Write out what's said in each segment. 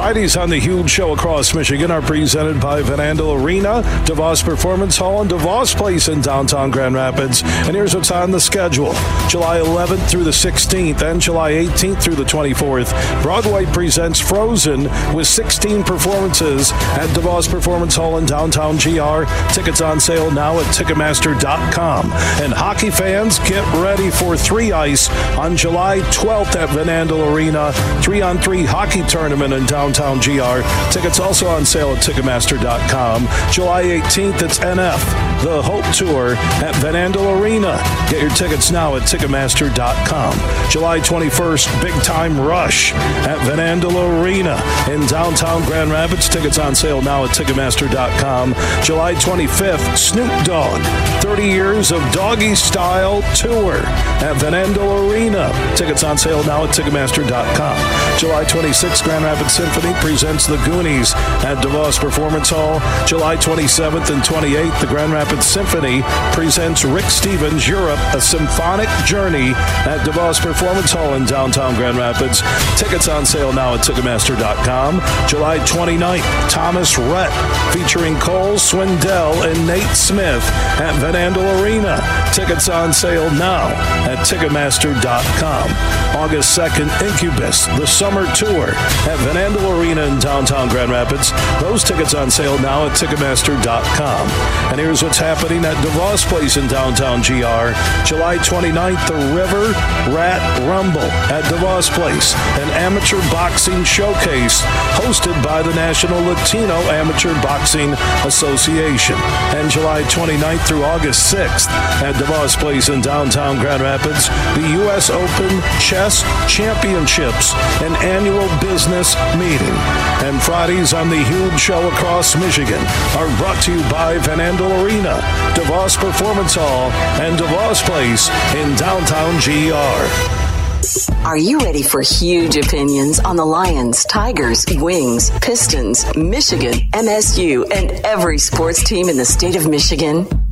Fridays on the Huge Show across Michigan are presented by Van Andel Arena, DeVos Performance Hall, and DeVos Place in downtown Grand Rapids. And here's what's on the schedule July 11th through the 16th and July 18th through the 24th. Broadway presents Frozen with 16 performances at DeVos Performance Hall in downtown GR. Tickets on sale now at Ticketmaster.com. And hockey fans, get ready for Three Ice on July 12th at Van Andel Arena. Three on three hockey tournament in downtown downtown GR. Tickets also on sale at Ticketmaster.com. July 18th, it's NF, the Hope Tour at Van Andel Arena. Get your tickets now at Ticketmaster.com. July 21st, Big Time Rush at Van Andel Arena in downtown Grand Rapids. Tickets on sale now at Ticketmaster.com. July 25th, Snoop Dogg, 30 years of doggy style tour at Van Andel Arena. Tickets on sale now at Ticketmaster.com. July 26th, Grand Rapids Symphony Symphony presents the Goonies at DeVos Performance Hall. July 27th and 28th, the Grand Rapids Symphony presents Rick Steves Europe, a symphonic journey at DeVos Performance Hall in downtown Grand Rapids. Tickets on sale now at Ticketmaster.com. July 29th, Thomas Rhett featuring Cole Swindell and Nate Smith at Van Andel Arena. Tickets on sale now at Ticketmaster.com. August 2nd, Incubus, the summer tour at Van Andel Arena in downtown Grand Rapids. Those tickets on sale now at Ticketmaster.com. And here's what's happening at DeVos Place in downtown GR. July 29th, the River Rat Rumble at DeVos Place, an amateur boxing showcase hosted by the National Latino Amateur Boxing Association. And July 29th through August 6th at DeVos Place in downtown Grand Rapids, the U.S. Open Chess Championships, an annual business meeting. And Fridays on the Huge Show across Michigan are brought to you by Van Andel Arena, DeVos Performance Hall, and DeVos Place in downtown GR. Are you ready for huge opinions on the Lions, Tigers, Wings, Pistons, Michigan, MSU, and every sports team in the state of Michigan?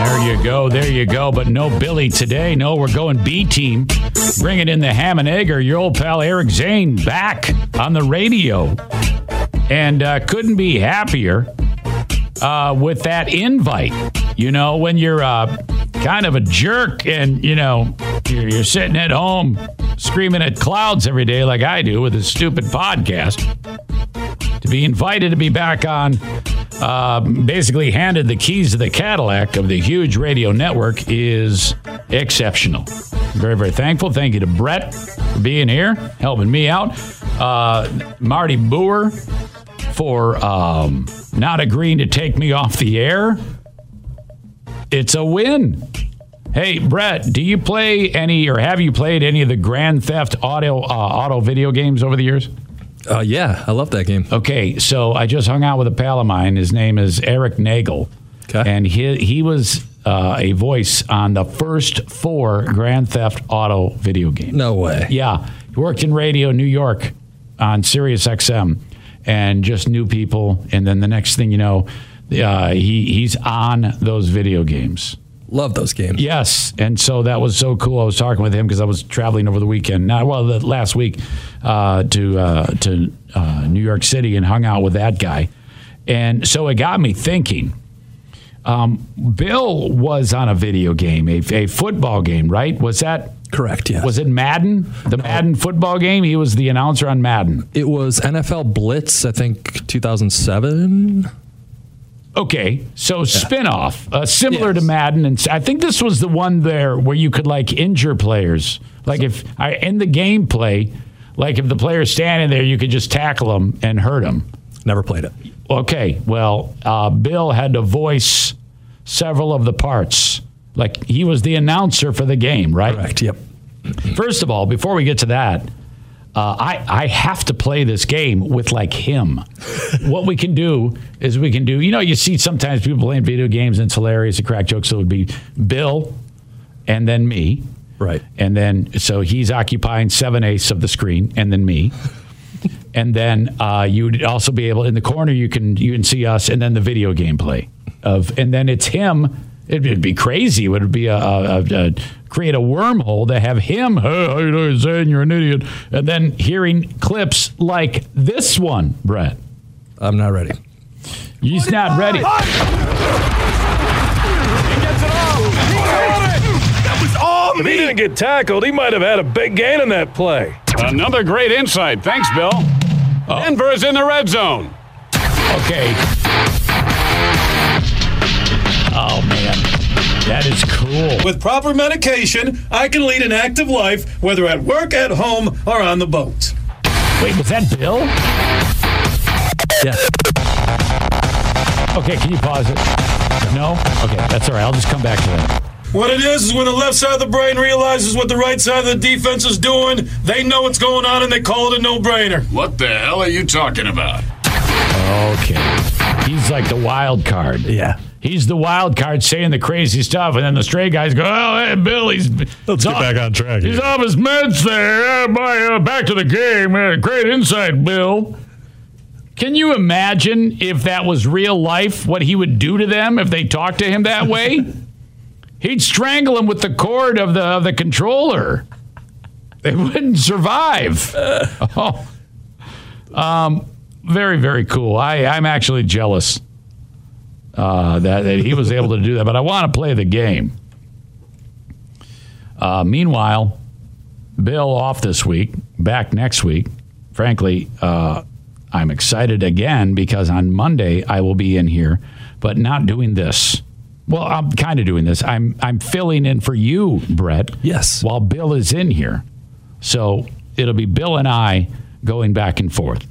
There you go. There you go. But no Billy today. No, we're going B team. Bringing in the ham and egger, your old pal Eric Zane back on the radio. And uh, couldn't be happier uh, with that invite. You know, when you're uh, kind of a jerk and, you know, you're, you're sitting at home screaming at clouds every day like I do with a stupid podcast, to be invited to be back on uh, basically handed the keys to the Cadillac of the huge radio network is exceptional. Very, very thankful. Thank you to Brett for being here, helping me out. Uh, Marty Boer for um, not agreeing to take me off the air. It's a win. Hey, Brett, do you play any or have you played any of the Grand Theft Auto uh, auto video games over the years? Uh, yeah, I love that game. Okay, so I just hung out with a pal of mine. His name is Eric Nagel. Okay. And he, he was uh, a voice on the first four Grand Theft Auto video games. No way. Yeah. He worked in radio New York on Sirius XM and just knew people. And then the next thing you know, uh, he, he's on those video games. Love those games. Yes, and so that was so cool. I was talking with him because I was traveling over the weekend. Not well, the last week uh, to uh, to uh, New York City and hung out with that guy, and so it got me thinking. Um, Bill was on a video game, a, a football game, right? Was that Correct, yes. Was it Madden? The Madden football game? He was the announcer on Madden. It was NFL Blitz, I think 2007. Okay, so spin-off, uh, similar Yes. to Madden, and I think this was the one there where you could like injure players. Like if I in the gameplay, like if the player's standing there, you could just tackle them and hurt them. Never played it. Okay, well, uh, Bill had to voice several of the parts. Like he was the announcer for the game, right? Correct, yep. First of all, before we get to that, uh, I, I have to play this game with like him. what we can do is we can do, you know, you see sometimes people playing video games and it's hilarious. The crack jokes. So it would be Bill and then me. Right. And then, so he's occupying seven eighths of the screen and then me. and then uh, you'd also be able, in the corner, you can, you can see us and then the video gameplay of, and then it's him. It'd, it'd be crazy. Would it would be a, a, a, a create a wormhole to have him, hey, how you doing, Zane? You're an idiot. And then hearing clips like this one, Brett. I'm not ready. He's not ready. If he didn't get tackled, he might have had a big gain in that play. Another great insight. Thanks, Bill. Oh. Denver is in the red zone. Okay. Oh, man. That is cool. With proper medication, I can lead an active life, whether at work, at home, or on the boat. Wait, was that Bill? Yeah. Okay, can you pause it? No? Okay, that's all right. I'll just come back to that. What it is is when the left side of the brain realizes what the right side of the defense is doing, they know what's going on and they call it a no-brainer. What the hell are you talking about? Okay. He's like the wild card. Yeah. He's the wild card saying the crazy stuff, and then the stray guys go, "Oh, hey, Bill, he's Let's get back on track. He's here. off his meds there. Uh, uh, back to the game. Uh, great insight, Bill. Can you imagine if that was real life, what he would do to them if they talked to him that way? He'd strangle him with the cord of the of the controller. They wouldn't survive. Oh. Um, very, very cool. I, I'm actually jealous uh, that, that he was able to do that, but I want to play the game. Uh, meanwhile, Bill off this week, back next week. Frankly, uh, I'm excited again because on Monday I will be in here, but not doing this. Well, I'm kind of doing this. I'm I'm filling in for you, Brett. Yes. While Bill is in here, so it'll be Bill and I going back and forth,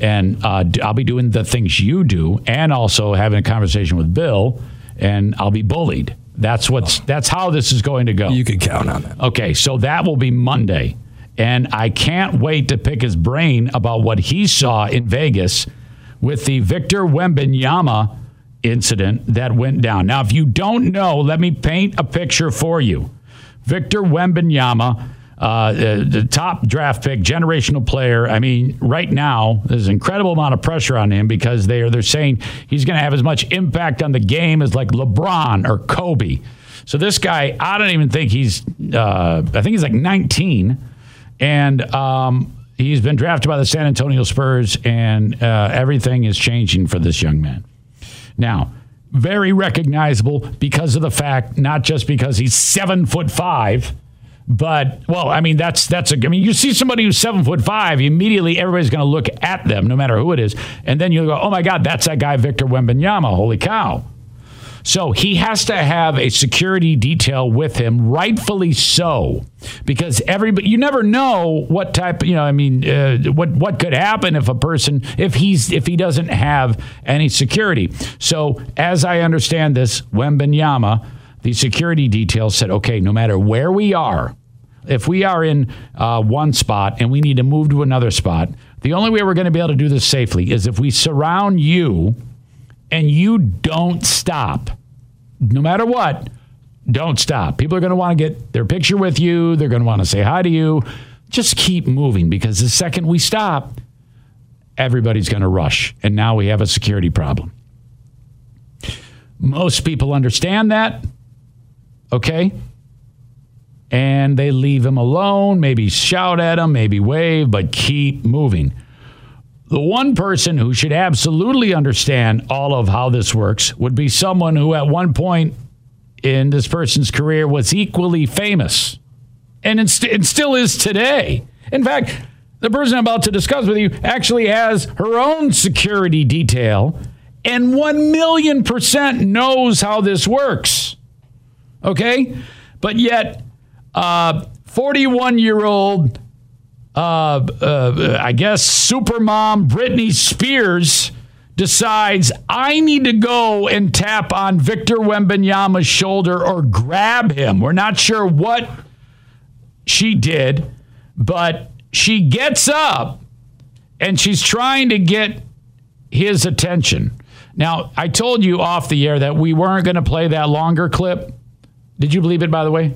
and uh, I'll be doing the things you do, and also having a conversation with Bill, and I'll be bullied. That's what's that's how this is going to go. You can count on that. Okay, so that will be Monday. And I can't wait to pick his brain about what he saw in Vegas with the Victor Wembanyama incident that went down. Now, if you don't know, let me paint a picture for you. Victor Wembanyama, uh, the, top draft pick, generational player. I mean, right now, there's an incredible amount of pressure on him because they are they're saying he's going to have as much impact on the game as like LeBron or Kobe. So this guy, I don't even think he's. Uh, I think he's like 19, and um, he's been drafted by the San Antonio Spurs, and uh, everything is changing for this young man. Now, very recognizable because of the fact, not just because he's seven foot five, but well, I mean that's that's a. I mean, you see somebody who's seven foot five, immediately everybody's going to look at them, no matter who it is, and then you go, oh my God, that's that guy Victor Wembanyama. Holy cow! So he has to have a security detail with him, rightfully so, because everybody you never know what type. You know, I mean, uh, what what could happen if a person if he's if he doesn't have any security. So as I understand this, Wembanyama, the security details said, okay, no matter where we are, if we are in uh, one spot and we need to move to another spot, the only way we're going to be able to do this safely is if we surround you and you don't stop, no matter what, don't stop. People are going to want to get their picture with you. They're going to want to say hi to you. Just keep moving because the second we stop, everybody's going to rush. And now we have a security problem. Most people understand that. Okay. And they leave him alone, maybe shout at him, maybe wave, but keep moving. The one person who should absolutely understand all of how this works would be someone who, at one point in this person's career, was equally famous and, it st- and still is today. In fact, the person I'm about to discuss with you actually has her own security detail and 1 million percent knows how this works. Okay? But yet, 41 year old uh, uh, I guess supermom Britney Spears decides I need to go and tap on Victor Wembanyama's shoulder or grab him. We're not sure what she did, but she gets up and she's trying to get his attention. Now, I told you off the air that we weren't going to play that longer clip. Did you believe it, by the way?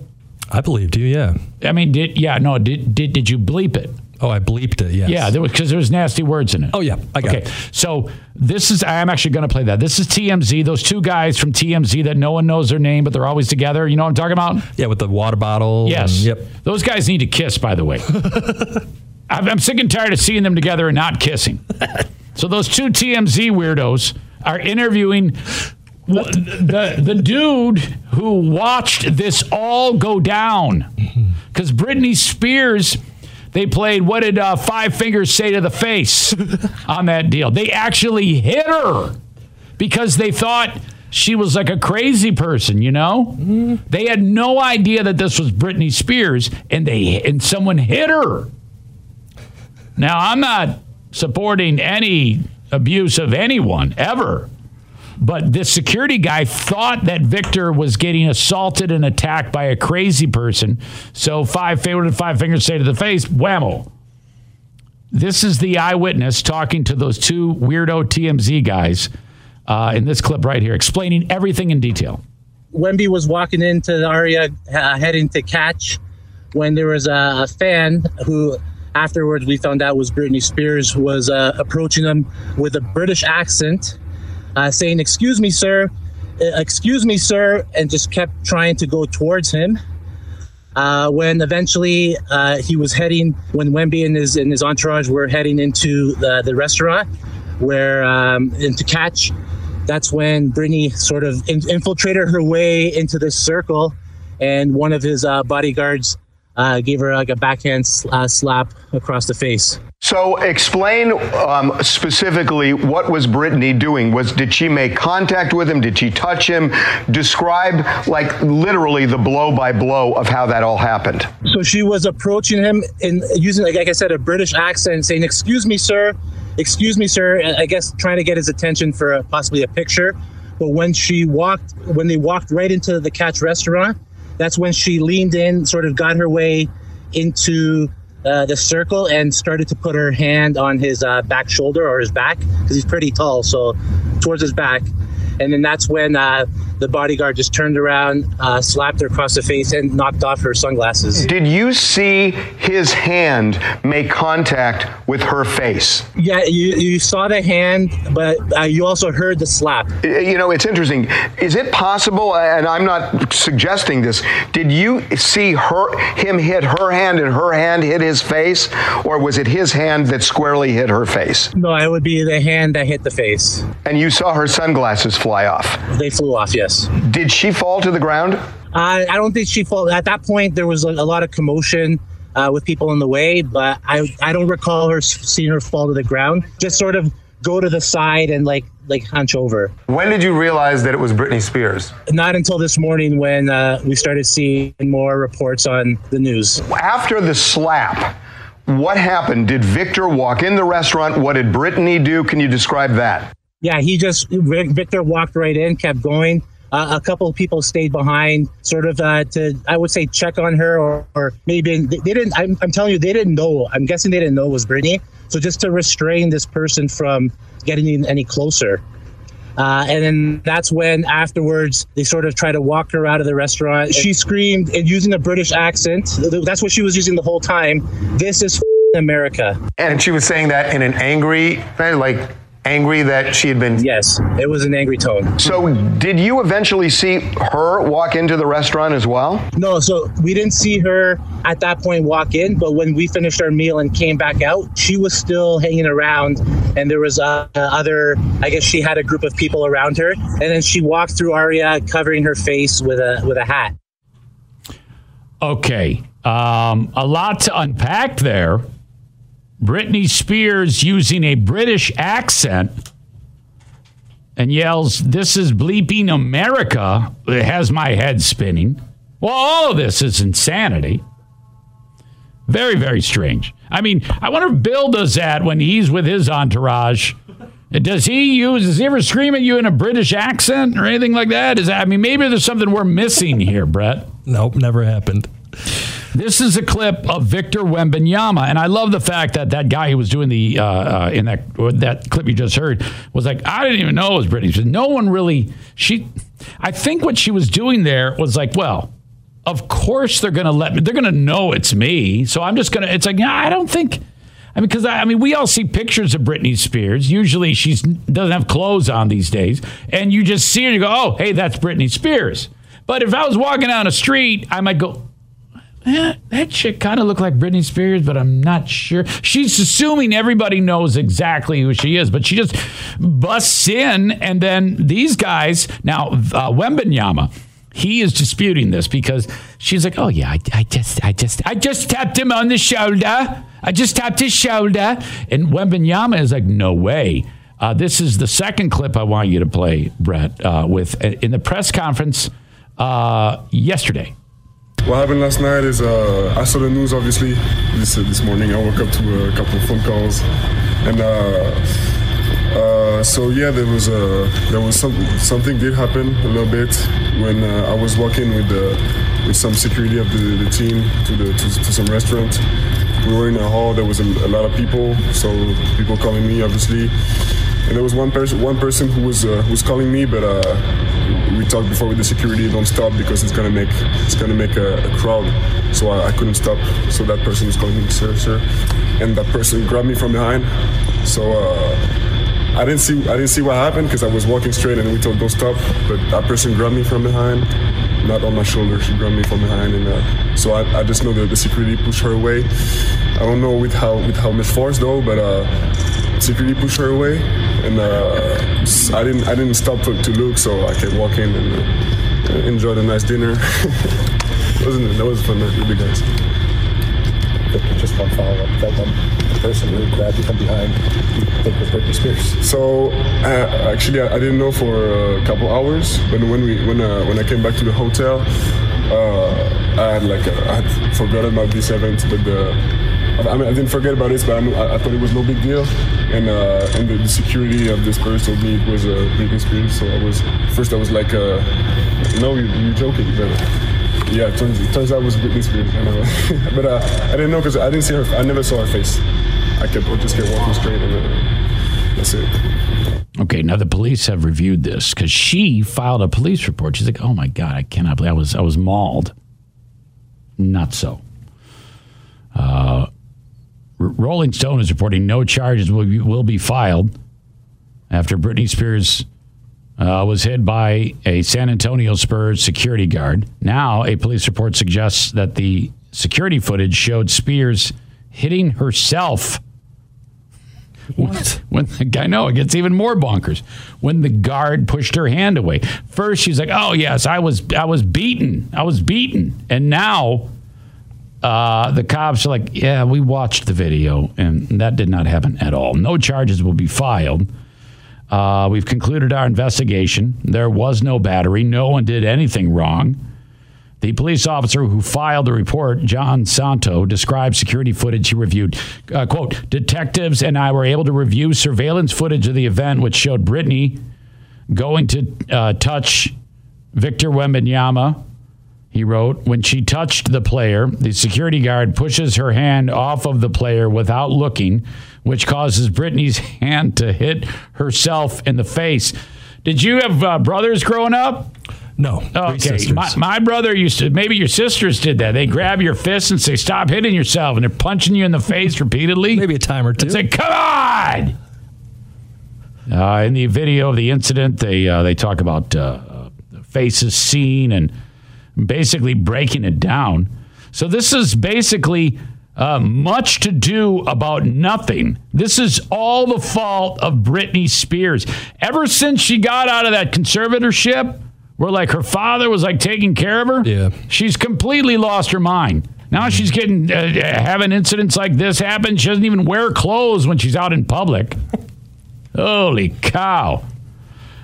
I believed you, yeah. I mean, did yeah, no, did did, did you bleep it? Oh, I bleeped it, yes. Yeah, there was because there was nasty words in it. Oh, yeah, I got okay, it. so this is I'm actually going to play that. This is TMZ. Those two guys from TMZ that no one knows their name, but they're always together. You know what I'm talking about? Yeah, with the water bottle. Yes. and- yep. Those guys need to kiss, by the way. I'm, I'm sick and tired of seeing them together and not kissing. so those two TMZ weirdos are interviewing the the dude who watched this all go down because Britney Spears. They played what did uh, Five Fingers say to the face on that deal? They actually hit her because they thought she was like a crazy person, you know? They had no idea that this was Britney Spears and they and someone hit her. Now, I'm not supporting any abuse of anyone ever. But this security guy thought that Victor was getting assaulted and attacked by a crazy person. So five favorite five fingers say to the face, whammo. This is the eyewitness talking to those two weirdo TMZ guys uh, in this clip right here, explaining everything in detail. Wemby was walking into the area uh, heading to catch when there was a, a fan who afterwards we found out was Britney Spears was uh, approaching him with a British accent uh, saying excuse me sir uh, excuse me sir and just kept trying to go towards him uh, when eventually uh, he was heading when Wemby and his and his entourage were heading into the, the restaurant where um, and to catch that's when Britney sort of in- infiltrated her way into this circle, and one of his uh, bodyguards uh, gave her like a backhand sl- uh, slap across the face. So explain um, specifically what was Britney doing? Was did she make contact with him? Did she touch him? Describe like literally the blow by blow of how that all happened. So she was approaching him and using, like, like I said, a British accent, saying, "Excuse me, sir. Excuse me, sir." I guess trying to get his attention for a, possibly a picture. But when she walked, when they walked right into the Catch restaurant, that's when she leaned in, sort of got her way into uh, the circle and started to put her hand on his uh, back shoulder or his back because he's pretty tall, so towards his back. And then that's when uh, the bodyguard just turned around, uh, slapped her across the face, and knocked off her sunglasses. Did you see his hand make contact with her face? Yeah, you, you saw the hand, but uh, you also heard the slap. You know, it's interesting. Is it possible, and I'm not suggesting this, did you see her him hit her hand and her hand hit his face? Or was it his hand that squarely hit her face? No, it would be the hand that hit the face. And you saw her sunglasses fly off. They flew off, yes. Did she fall to the ground? Uh, I don't think she fell. At that point, there was a, a lot of commotion uh, with people in the way, but I I don't recall her seeing her fall to the ground. Just sort of go to the side and like like hunch over. When did you realize that it was Britney Spears? Not until this morning when uh, we started seeing more reports on the news. After the slap, what happened? Did Victor walk in the restaurant? What did Britney do? Can you describe that? Yeah, he just Victor walked right in, kept going. Uh, a couple of people stayed behind, sort of uh, to I would say check on her, or, or maybe they, they didn't. I'm, I'm telling you, they didn't know. I'm guessing they didn't know it was Britney. So just to restrain this person from getting in any closer. Uh, and then that's when afterwards they sort of try to walk her out of the restaurant. She screamed and using a British accent. That's what she was using the whole time. This is America. And she was saying that in an angry, like angry that she had been. Yes, it was an angry tone. So, did you eventually see her walk into the restaurant as well? No, so we didn't see her at that point walk in, but when we finished our meal and came back out, she was still hanging around, and there was uh, other. I guess she had a group of people around her, and then she walked through Aria, covering her face with a with a hat. Okay. Um, a lot to unpack there. Britney Spears using a British accent and yells, This is bleeping America. It has my head spinning. Well, all of this is insanity. Very, very strange. I mean, I wonder if Bill does that when he's with his entourage. Does he use, does he ever scream at you in a British accent or anything like that? Is that, I mean, maybe there's something we're missing here, Brett. Nope, never happened. This is a clip of Victor Wembanyama, and I love the fact that that guy who was doing the uh, uh, in that that clip you just heard was like, I didn't even know it was Britney. Spears. No one really. She, I think what she was doing there was like, well, of course they're to let me. They're to know it's me, so I'm just to. It's like, yeah, I don't think. I mean, because I, I, mean, we all see pictures of Britney Spears. Usually, she doesn't have clothes on these days, and you just see her and you go, "Oh, hey, that's Britney Spears." But if I was walking down a street, I might go, eh, "That chick kind of looked like Britney Spears," but I'm not sure. She's assuming everybody knows exactly who she is, but she just busts in, and then these guys now, uh, Wembanyama he is disputing this because she's like, "Oh yeah, I, I, just, I just, I just tapped him on the shoulder. I just tapped his shoulder." And Wembanyama is like, "No way." Uh, this is the second clip I want you to play, Brett, uh, with uh, in the press conference uh, yesterday. What happened last night is uh, I saw the news. Obviously, this this morning I woke up to a couple of phone calls, and uh, so yeah, there was a there was some something did happen a little bit when uh, I was walking with the with some security of the, the team to the to, to, some restaurant. We were in a hall. There was a, a, lot of people, so people calling me obviously. And there was one person one person who was uh, who was calling me, but uh, we talked before with the security. Don't stop because it's gonna make it's gonna make a, a crowd. So I, I, couldn't stop. So that person was calling me, sir, sir, and that person grabbed me from behind. So. Uh, I didn't see I didn't see what happened because I was walking straight and we told don't stop. But that person grabbed me from behind, not on my shoulder. She grabbed me from behind, and uh, so I, I just know that the security pushed her away. I don't know with how with how much force though, but uh, security pushed her away, and uh, I didn't I didn't stop to, to look, so I kept walking and uh, enjoyed a nice dinner. wasn't that was fun with you guys. Just one follow up. That one person who grabbed you from behind think was Britney Spears? So uh, actually, I, I, didn't know for a couple hours. But when we when uh, when I came back to the hotel, uh, I had like a, I had forgotten about this event, but the. I mean, I didn't forget about this, but I, I, I thought it was no big deal. And uh, and the, the, security of this person told me it was a Britney Spears. So I was first I was like, uh, no, you, you're joking. But, yeah, turns, turns out it was Britney Spears. but uh, I didn't know because I didn't see her. I never saw her face. I kept just kept walking straight, and uh, that's it. Okay, now the police have reviewed this because she filed a police report. She's like, "Oh my god, I cannot believe I was I was mauled." Not so. Uh, Rolling Stone is reporting no charges will be, will be filed after Britney Spears uh, was hit by a San Antonio Spurs security guard. Now, a police report suggests that the security footage showed Spears hitting herself what? When the guy, no, it gets even more bonkers. When the guard pushed her hand away. First, she's like, "Oh yes, I was, I was beaten, I was beaten," and now uh, the cops are like, "Yeah, we watched the video, and that did not happen at all. No charges will be filed." Uh, we've concluded our investigation. There was no battery. No one did anything wrong. The police officer who filed the report, John Santo, described security footage he reviewed. Uh, quote, detectives and I were able to review surveillance footage of the event, which showed Britney going to uh, touch Victor Wembanyama. He wrote, when she touched the player, the security guard pushes her hand off of the player without looking, which causes Britney's hand to hit herself in the face. Did you have uh, brothers growing up? No. Okay. My, my, brother used to, maybe your sisters did that. They grab your fist and say, stop hitting yourself. And they're punching you in the face repeatedly. Maybe a time or two. Say, come on. Uh, in the video of the incident, they, uh, they talk about uh, faces seen and basically breaking it down. So this is basically uh, much to do about nothing. This is all the fault of Britney Spears. Ever since she got out of that conservatorship, where like her father was like taking care of her. Yeah. She's completely lost her mind. Now she's getting uh, having incidents like this happen. She doesn't even wear clothes when she's out in public. Holy cow!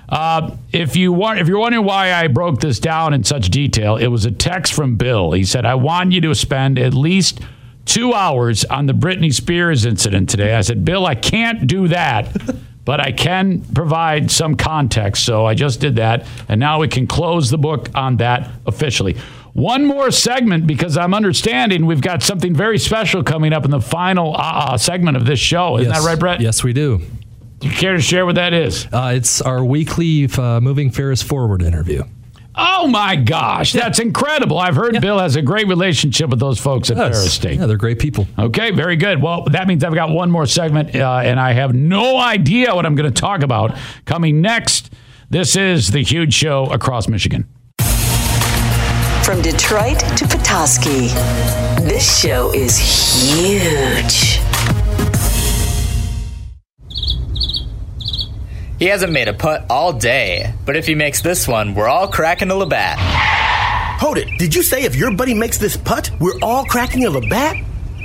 Uh, if you want, if you're wondering why I broke this down in such detail, it was a text from Bill. He said, "I want you to spend at least two hours on the Britney Spears incident today." I said, "Bill, I can't do that." but I can provide some context. So I just did that. And now we can close the book on that officially. One more segment because I'm understanding we've got something very special coming up in the final uh, segment of this show. Isn't yes. that right, Brett? Yes, we do. Do you care to share what that is? Uh, it's our weekly uh, Moving Ferris Forward interview. Oh my gosh, that's incredible. I've heard Bill has a great relationship with those folks at Ferris State. Yeah, they're great people. Okay, very good. Well, that means I've got one more segment, uh, and I have no idea what I'm going to talk about coming next. This is the huge show across Michigan. From Detroit to Petoskey, this show is huge. He hasn't made a putt all day, but if he makes this one, we're all cracking a Labatt. Hold it. Did you say if your buddy makes this putt, we're all cracking a Labatt?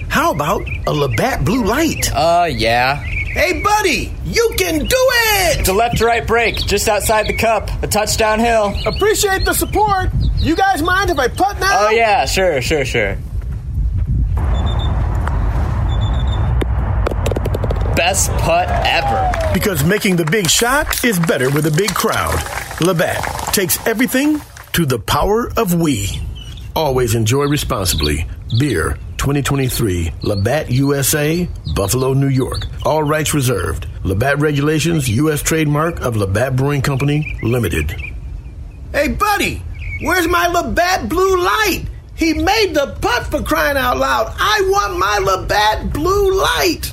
How about a Labatt Blue Light? Uh, yeah. Hey, buddy, you can do it! It's a left to right break, just outside the cup, a touchdown hill. Appreciate the support. You guys mind if I putt now? Oh, yeah, sure, sure, sure. Best putt ever. Because making the big shot is better with a big crowd. Labatt takes everything to the power of we. Always enjoy responsibly. Beer 2023, Labatt USA, Buffalo, New York. All rights reserved. Labatt Regulations, U.S. trademark of Labatt Brewing Company, Limited. Hey, buddy, where's my Labatt Blue Light? He made the putt for crying out loud. I want my Labatt Blue Light.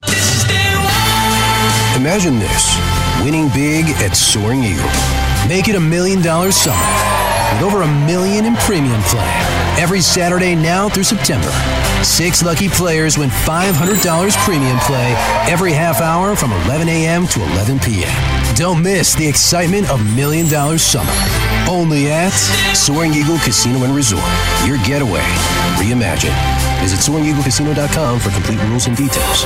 Imagine this winning big at Soaring Eagle. Make it a million dollar summer with over a million in premium play every Saturday now through September. Six lucky players win $500 premium play every half hour from 11 a.m. to 11 p.m. Don't miss the excitement of Million Dollar Summer. Only at Soaring Eagle Casino and Resort. Your getaway reimagined. Visit SoaringEagleCasino.com for complete rules and details.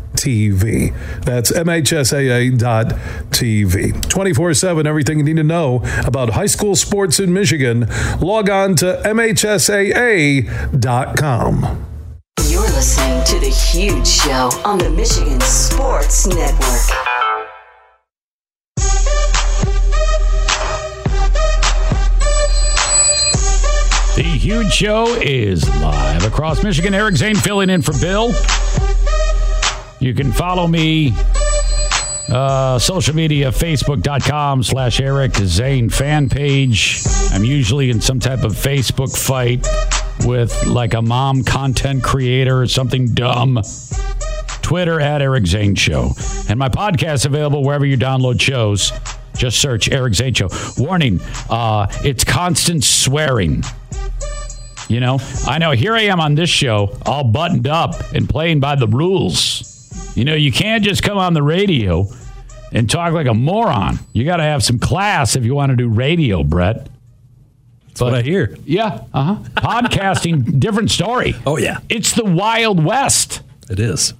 MHSAA.TV. That's MHSAA.TV. 24 7, everything you need to know about high school sports in Michigan. Log on to MHSAA.com. You're listening to The Huge Show on the Michigan Sports Network. The huge show is live across Michigan. Eric Zane filling in for Bill. You can follow me uh, social media facebook.com slash Eric Zane fan page. I'm usually in some type of Facebook fight with like a mom content creator or something dumb. Twitter at Eric Zane Show. And my podcast available wherever you download shows. Just search Eric Zane Show. Warning, uh, it's constant swearing. You know, I know here I am on this show, all buttoned up and playing by the rules. You know, you can't just come on the radio and talk like a moron. You got to have some class if you want to do radio, Brett. That's what I hear. Yeah, uh huh. Podcasting, different story. Oh, yeah. It's the Wild West. It is.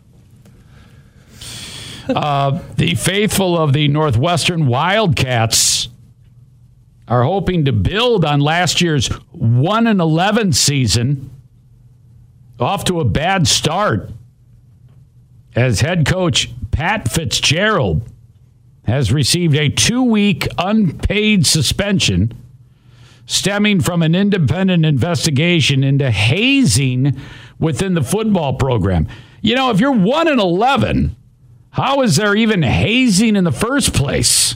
Uh, the faithful of the Northwestern Wildcats are hoping to build on last year's 1 and 11 season off to a bad start as head coach Pat Fitzgerald has received a two week unpaid suspension stemming from an independent investigation into hazing within the football program. You know, if you're 1 in 11, how is there even hazing in the first place?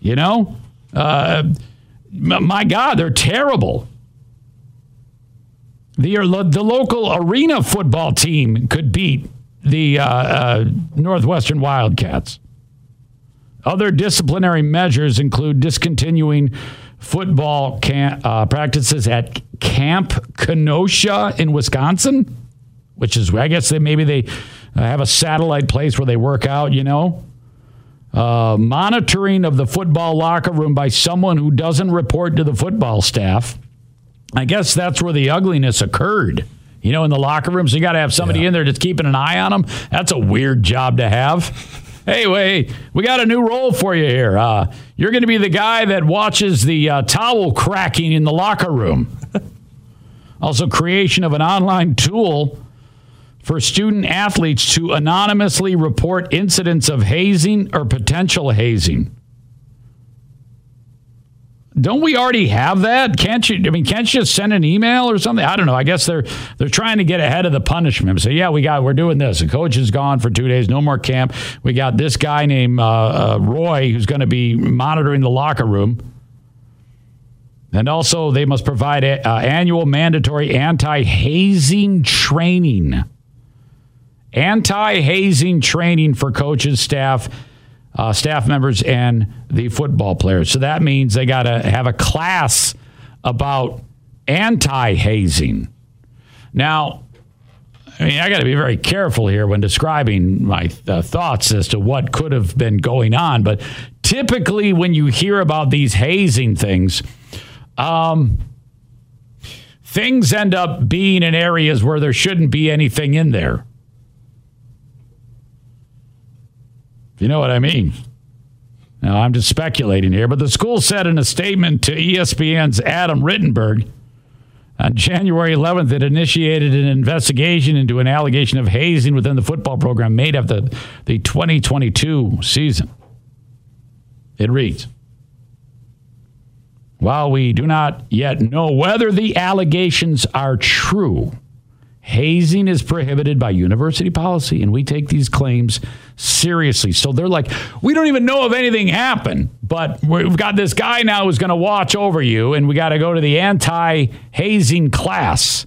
You know? Uh, my God, they're terrible. The, the local arena football team could beat the uh, uh, Northwestern Wildcats. Other disciplinary measures include discontinuing football camp, uh, practices at Camp Kenosha in Wisconsin, which is, I guess, they maybe they have a satellite place where they work out, you know. Uh, monitoring of the football locker room by someone who doesn't report to the football staff. I guess that's where the ugliness occurred. You know, in the locker rooms, you got to have somebody yeah. in there just keeping an eye on them. That's a weird job to have. hey, wait, we got a new role for you here. Uh, you're going to be the guy that watches the uh, towel cracking in the locker room. also, creation of an online tool for student athletes to anonymously report incidents of hazing or potential hazing. Don't we already have that? Can't you? I mean, can't you just send an email or something? I don't know. I guess they're they're trying to get ahead of the punishment. So yeah, we got we're doing this. The coach is gone for two days. No more camp. We got this guy named uh, uh, Roy who's going to be monitoring the locker room. And also, they must provide a, uh, annual mandatory anti hazing training anti hazing training for coaches, staff, uh, staff members, and the football players. So that means they got to have a class about anti hazing. Now, I mean, I got to be very careful here when describing my uh, thoughts as to what could have been going on. But typically, when you hear about these hazing things, um, things end up being in areas where there shouldn't be anything in there. You know what I mean? Now, I'm just speculating here, but the school said in a statement to ESPN's Adam Rittenberg on January 11th it initiated an investigation into an allegation of hazing within the football program made of the, the 2022 season. It reads While we do not yet know whether the allegations are true, Hazing is prohibited by university policy, and we take these claims seriously. So they're like, we don't even know if anything happened, but we've got this guy now who's going to watch over you, and we got to go to the anti hazing class.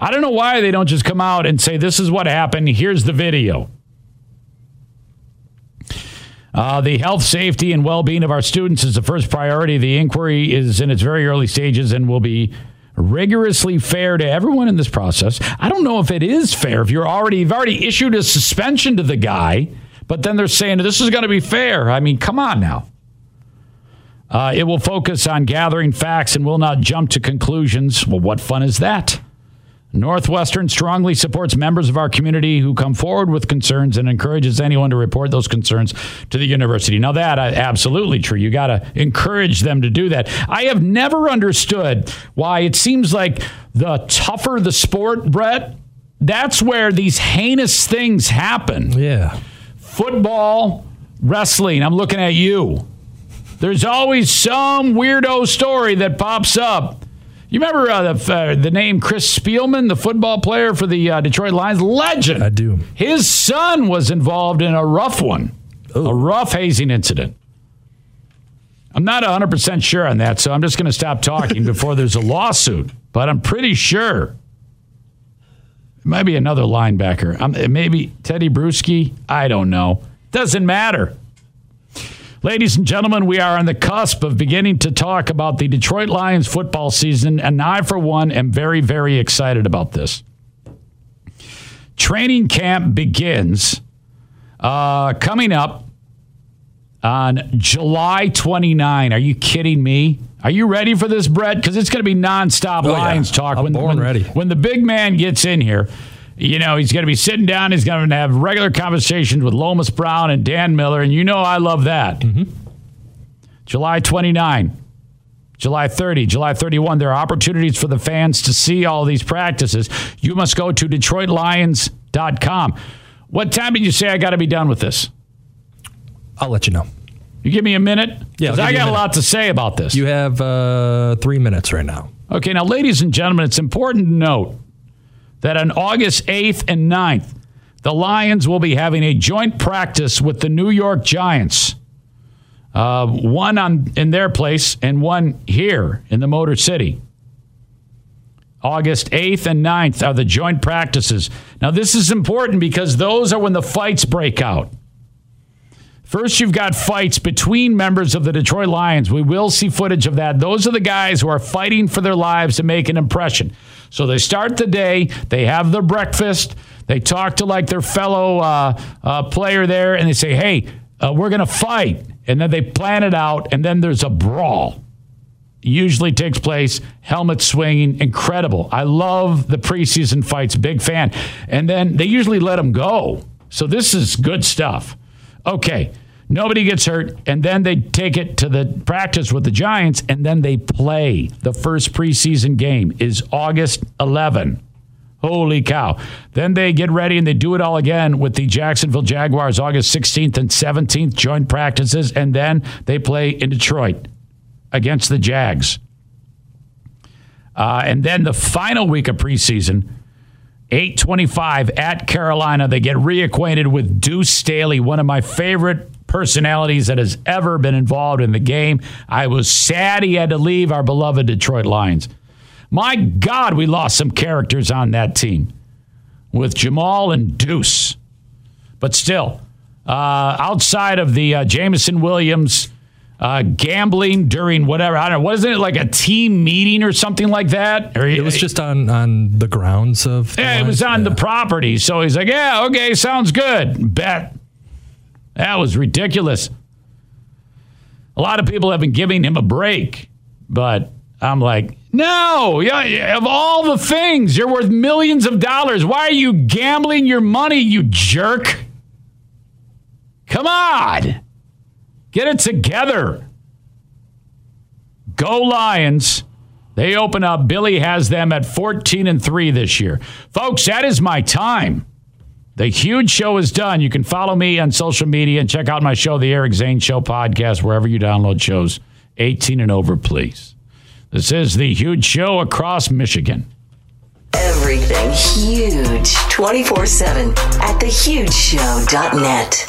I don't know why they don't just come out and say, this is what happened, here's the video. Uh, the health, safety, and well being of our students is the first priority. The inquiry is in its very early stages and will be rigorously fair to everyone in this process. I don't know if it is fair if you're already you've already issued a suspension to the guy, but then they're saying this is going to be fair. I mean, come on now. Uh, it will focus on gathering facts and will not jump to conclusions. Well, what fun is that? Northwestern strongly supports members of our community who come forward with concerns and encourages anyone to report those concerns to the university. Now, that uh, absolutely true. You got to encourage them to do that. I have never understood why it seems like the tougher the sport, Brett, that's where these heinous things happen. Yeah. Football, wrestling. I'm looking at you. There's always some weirdo story that pops up you remember uh, the, uh, the name Chris Spielman, the football player for the uh, Detroit Lions? Legend. I do. His son was involved in a rough one, Ooh. a rough hazing incident. I'm not 100% sure on that, so I'm just going to stop talking before there's a lawsuit, but I'm pretty sure. It might be another linebacker. Um, maybe Tedy Bruschi. I don't know. Doesn't matter. Ladies and gentlemen, we are on the cusp of beginning to talk about the Detroit Lions football season, and I, for one, am very, very excited about this. Training camp begins uh, coming up on July 29. Are you kidding me? Are you ready for this, Brett? Because it's going to be nonstop oh, Lions yeah. talk I'm when, born when, ready. when the big man gets in here you know, he's going to be sitting down. He's going to have regular conversations with Lomas Brown and Dan Miller. And you know, I love that. Mm-hmm. July 29, July 30, July 31. There are opportunities for the fans to see all these practices. You must go to DetroitLions.com. What time did you say I got to be done with this? I'll let you know. You give me a minute? Yeah, I got a a lot to say about this. You have uh, three minutes right now. Okay, now, ladies and gentlemen, it's important to note that on August 8th and 9th, the Lions will be having a joint practice with the New York Giants. Uh, one on in their place and one here in the Motor City. August 8th and 9th are the joint practices. Now, this is important because those are when the fights break out. First, you've got fights between members of the Detroit Lions. We will see footage of that. Those are the guys who are fighting for their lives to make an impression. So they start the day, they have their breakfast, they talk to like their fellow uh, uh, player there, and they say, hey, uh, we're going to fight. And then they plan it out, and then there's a brawl. Usually takes place, helmet swinging, incredible. I love the preseason fights, big fan. And then they usually let them go. So this is good stuff. Okay, nobody gets hurt, and then they take it to the practice with the Giants, and then they play. The first preseason game is August 11. Holy cow. Then they get ready and they do it all again with the Jacksonville Jaguars August 16th and 17th joint practices, and then they play in Detroit against the Jags. Uh, and then the final week of preseason, 825 at Carolina, they get reacquainted with Deuce Staley, one of my favorite personalities that has ever been involved in the game. I was sad he had to leave our beloved Detroit Lions. My God, we lost some characters on that team with Jamaal and Deuce. But still, uh, outside of the uh, Jameson Williams uh, gambling during whatever, I don't know, wasn't it like a team meeting or something like that? Or It was just on on the grounds of. the yeah, it was on the property. So he's like, yeah, okay, sounds good. Bet. That was ridiculous. A lot of people have been giving him a break, but I'm like, no, yeah, of all the things, you're worth millions of dollars. Why are you gambling your money, you jerk? Come on. Get it together. Go Lions. They open up. Billy has them at 14 and 3 this year. Folks, that is my time. The huge show is done. You can follow me on social media and check out my show, The Eric Zane Show podcast, wherever you download shows. 18 and over, please. This is The Huge Show across Michigan. Everything huge 24 7 at thehugeshow.net.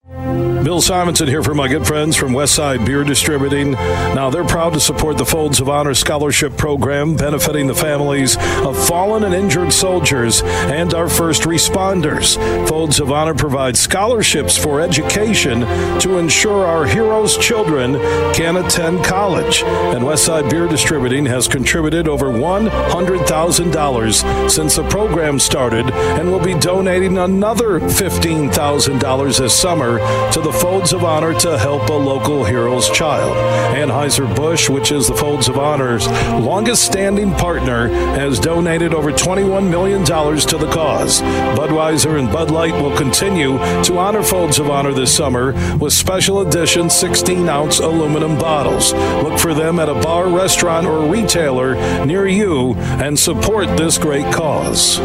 Bill Simonson here for my good friends from Westside Beer Distributing. Now, they're proud to support the Folds of Honor Scholarship Program, benefiting the families of fallen and injured soldiers and our first responders. Folds of Honor provides scholarships for education to ensure our heroes' children can attend college. And Westside Beer Distributing has contributed over $100,000 since the program started and will be donating another $15,000 this summer to the Folds of Honor to help a local hero's child. Anheuser-Busch, which is the Folds of Honor's longest standing partner, has donated over $21 million to the cause. Budweiser and Bud Light will continue to honor Folds of Honor this summer with special edition 16 ounce aluminum bottles. Look for them at a bar, restaurant, or retailer near you and support this great cause.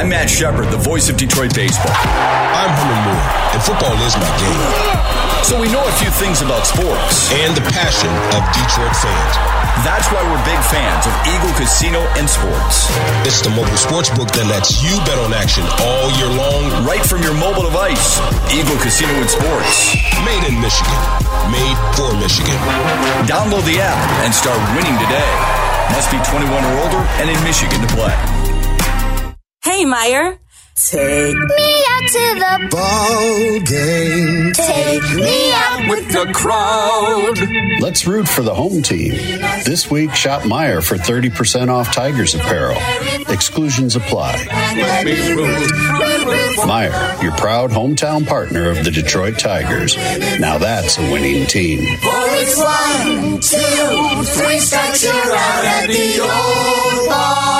I'm Matt Shepard, the voice of Detroit baseball. I'm Herman Moore, and football is my game. So we know a few things about sports. And the passion of Detroit fans. That's why we're big fans of Eagle Casino and Sports. It's the mobile sports book that lets you bet on action all year long. Right from your mobile device. Eagle Casino and Sports. Made in Michigan. Made for Michigan. Download the app and start winning today. Must be 21 or older and in Michigan to play. Hey, Meijer. Take me out to the ball game. Take me out with the crowd. Let's root for the home team. This week, shop Meijer for 30% off Tigers apparel. Exclusions apply. Let me root. Meijer, your proud hometown partner of the Detroit Tigers. Now that's a winning team. For it's one, two, three strikes, you're out at the old ball game. Tigers!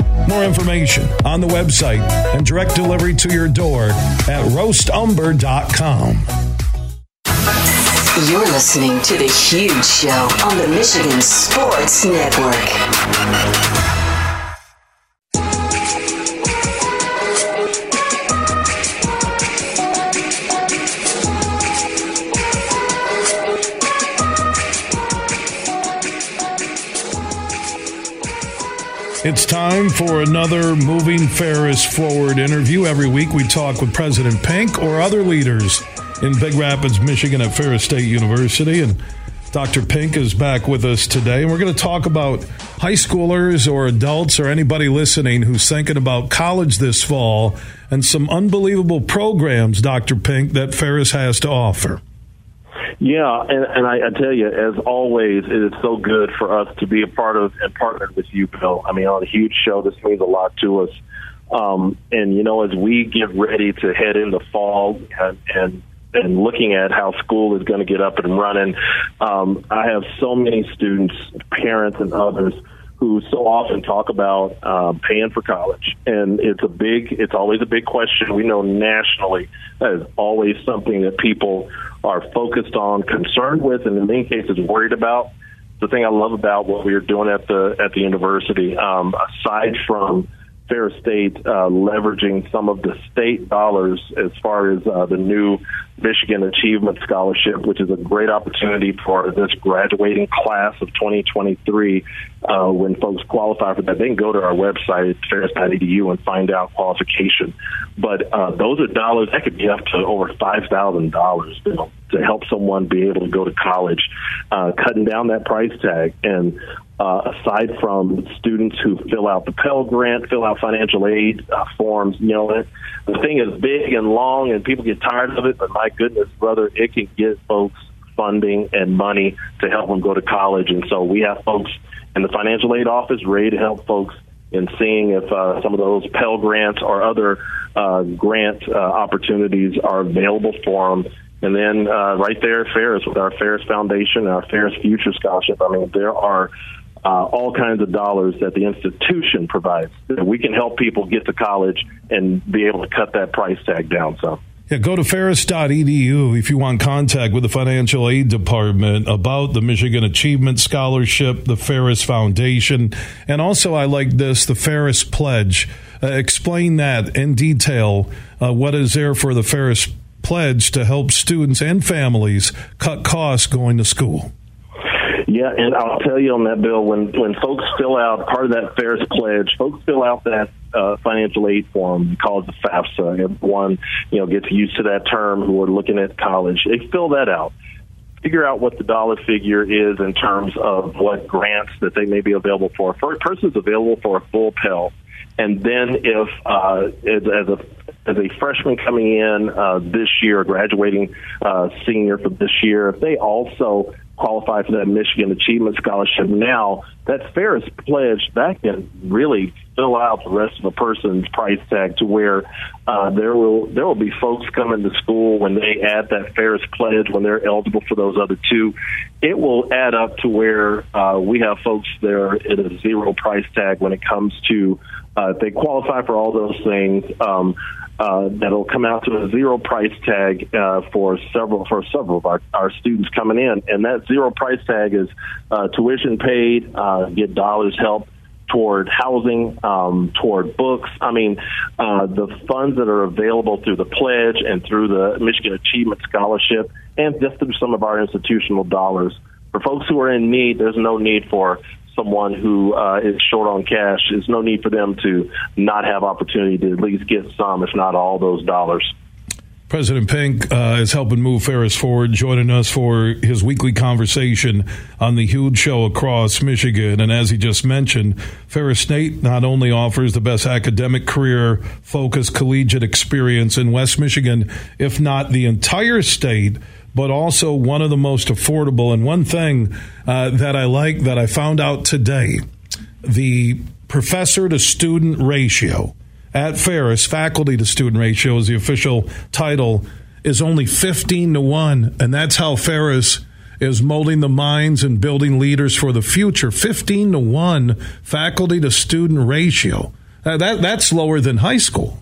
More information on the website and direct delivery to your door at roastumber.com. You're listening to The Huge Show on the Michigan Sports Network. It's time for another Moving Ferris Forward interview. Every week we talk with President Pink or other leaders in Big Rapids, Michigan at Ferris State University. And Dr. Pink is back with us today. And we're going to talk about high schoolers or adults or anybody listening who's thinking about college this fall and some unbelievable programs, Dr. Pink, that Ferris has to offer. Yeah, and, and I, I tell you, as always, it is so good for us to be a part of and partnered with you, Bill. I mean, on a huge show, this means a lot to us. Um, and you know, as we get ready to head into fall and, and and looking at how school is going to get up and running, um, I have so many students, parents, and others who so often talk about um, paying for college, and it's a big, it's always a big question. We know nationally that is always something that people are focused on, concerned with, and in many cases worried about. The thing I love about what we are doing at the at the university, um, aside from Ferris State uh, leveraging some of the state dollars as far as uh, the new Michigan Achievement Scholarship, which is a great opportunity for this graduating class of 2023. Uh, when folks qualify for that, they can go to our website, ferris.edu, and find out qualification. But uh, those are dollars that could be up to over $5,000 to help someone be able to go to college, uh, cutting down that price tag. And uh, aside from students who fill out the Pell Grant, fill out financial aid uh, forms, you know, it, the thing is big and long, and people get tired of it. But my goodness, brother, it can get folks funding and money to help them go to college. And so we have folks in the financial aid office ready to help folks in seeing if uh, some of those Pell grants or other uh, grant uh, opportunities are available for them. And then uh, right there Ferris with our Ferris Foundation, our Ferris Future Scholarship, I mean, there are uh, all kinds of dollars that the institution provides. We can help people get to college and be able to cut that price tag down some. Yeah, go to ferris.edu if you want contact with the financial aid department about the Michigan Achievement Scholarship, the Ferris Foundation, and also I like this, the Ferris Pledge. Uh, explain that in detail. Uh, what is there for the Ferris Pledge to help students and families cut costs going to school? Yeah, and I'll tell you on that bill when when folks fill out part of that Ferris pledge, folks fill out that uh, financial aid form called the FAFSA. Everyone you know gets used to that term who are looking at college. They fill that out. Figure out what the dollar figure is in terms of what grants that they may be available for. For a person is available for a full Pell, and then if uh, as, as a as a freshman coming in uh, this year, graduating uh, senior for this year, if they also qualify for that Michigan Achievement Scholarship now, that Ferris pledge that can really fill out the rest of a person's price tag to where uh, there will there will be folks coming to school when they add that Ferris pledge when they're eligible for those other two. It will add up to where uh, we have folks there at a zero price tag when it comes to uh, they qualify for all those things. Um, uh, that'll come out to a zero price tag uh, for several for several of our, our students coming in, and that zero price tag is uh, tuition paid, uh, get dollars help toward housing, um, toward books. I mean, uh, the funds that are available through the pledge and through the Michigan Achievement Scholarship, and just through some of our institutional dollars. For folks who are in need, there's no need for someone who uh, is short on cash, there's no need for them to not have opportunity to at least get some, if not all, those dollars. President Pink uh, is helping move Ferris forward, joining us for his weekly conversation on the huge show across Michigan. And as he just mentioned, Ferris State not only offers the best academic career focused collegiate experience in West Michigan, if not the entire state, but also one of the most affordable. And one thing uh, that I like that I found out today the professor to student ratio at Ferris, faculty to student ratio is the official title, is only 15 to 1. And that's how Ferris is molding the minds and building leaders for the future. 15 to 1 faculty to student ratio. Uh, that, that's lower than high school.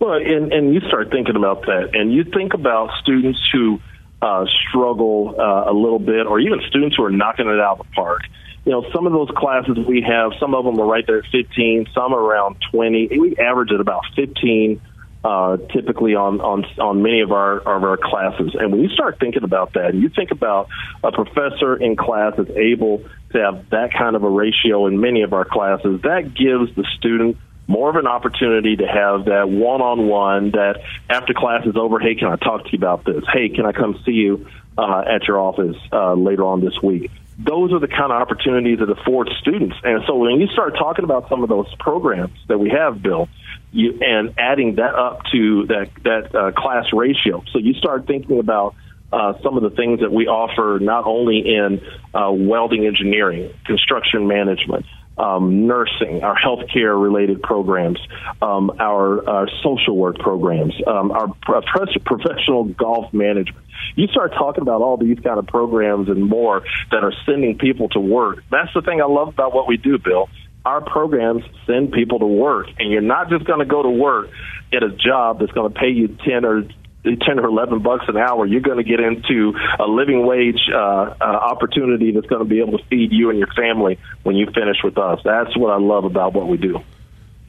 Well, and, and you start thinking about that, and you think about students who uh, struggle uh, a little bit, or even students who are knocking it out of the park you know, some of those classes we have, some of them are right there at 15, some around 20. We average at about 15 uh, typically on, on on many of our of our classes. And when you start thinking about that, and you think about a professor in class that's able to have that kind of a ratio in many of our classes, that gives the student more of an opportunity to have that one-on-one. That after class is over, hey, can I talk to you about this? Hey, can I come see you uh, at your office uh, later on this week? those are the kind of opportunities that afford students. And so when you start talking about some of those programs that we have, Bill, you, and adding that up to that that uh, class ratio, so you start thinking about uh, some of the things that we offer not only in uh, welding engineering, construction management, um, nursing, our healthcare related programs, um, our, our, social work programs, um, our professional golf management. You start talking about all these kind of programs and more that are sending people to work. That's the thing I love about what we do, Bill. Our programs send people to work, and you're not just going to go to work at a job that's going to pay you 10 or 10 or 11 bucks an hour, you're going to get into a living wage uh, uh, opportunity that's going to be able to feed you and your family when you finish with us. That's what I love about what we do.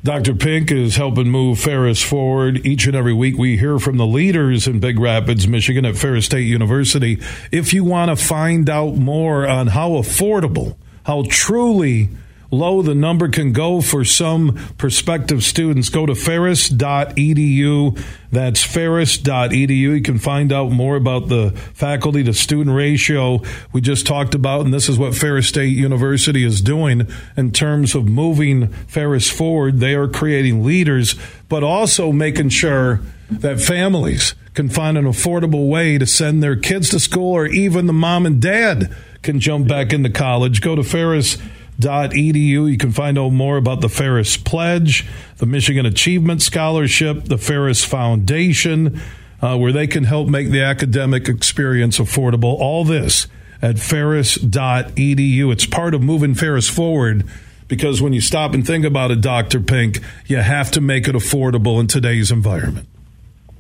Dr. Pink is helping move Ferris forward. Each and every week, we hear from the leaders in Big Rapids, Michigan at Ferris State University. If you want to find out more on how affordable, how truly low the number can go for some prospective students. Go to ferris.edu. That's ferris.edu. You can find out more about the faculty to student ratio we just talked about, and this is what Ferris State University is doing in terms of moving Ferris forward. They are creating leaders, but also making sure that families can find an affordable way to send their kids to school, or even the mom and dad can jump back into college. Go to Ferris Edu. You can find out more about the Ferris Pledge, the Michigan Achievement Scholarship, the Ferris Foundation, uh, where they can help make the academic experience affordable. All this at ferris.edu. It's part of moving Ferris forward because when you stop and think about it, Dr. Pink, you have to make it affordable in today's environment.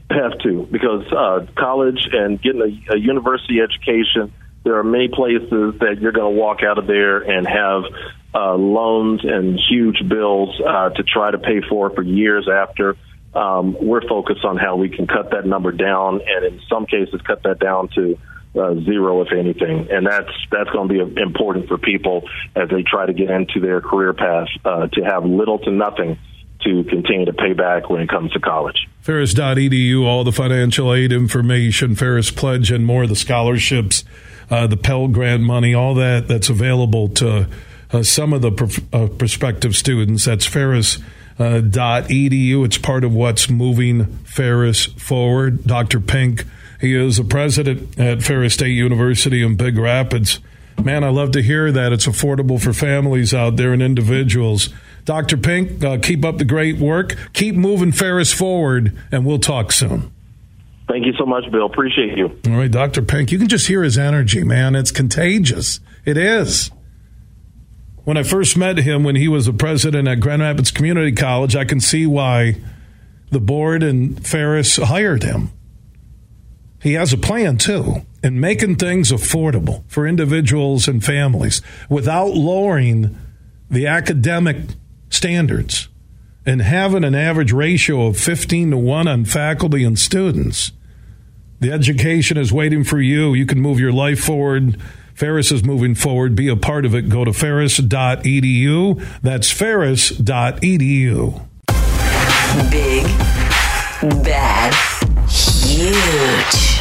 Have to, because uh, college and getting a, a university education there are many places that you're going to walk out of there and have uh, loans and huge bills uh, to try to pay for for years after. Um, we're focused on how we can cut that number down, and in some cases, cut that down to uh, zero, if anything. And that's that's going to be important for people as they try to get into their career path uh, to have little to nothing to continue to pay back when it comes to college. Ferris.edu, all the financial aid information, Ferris Pledge, and more, the scholarships uh, the Pell Grant money, all that that's available to uh, some of the pr- uh, prospective students. That's Ferris. Uh, dot edu. It's part of what's moving Ferris forward. Dr. Pink, he is the president at Ferris State University in Big Rapids. Man, I love to hear that it's affordable for families out there and individuals. Dr. Pink, uh, keep up the great work. Keep moving Ferris forward, and we'll talk soon. Thank you so much, Bill. Appreciate you. All right, Dr. Pink, you can just hear his energy, man. It's contagious. It is. When I first met him when he was a president at Grand Rapids Community College, I can see why the board and Ferris hired him. He has a plan, too, in making things affordable for individuals and families without lowering the academic standards and having an average ratio of 15 to 1 on faculty and students. The education is waiting for you. You can move your life forward. Ferris is moving forward. Be a part of it. Go to ferris.edu. That's ferris.edu. Big, bad, huge.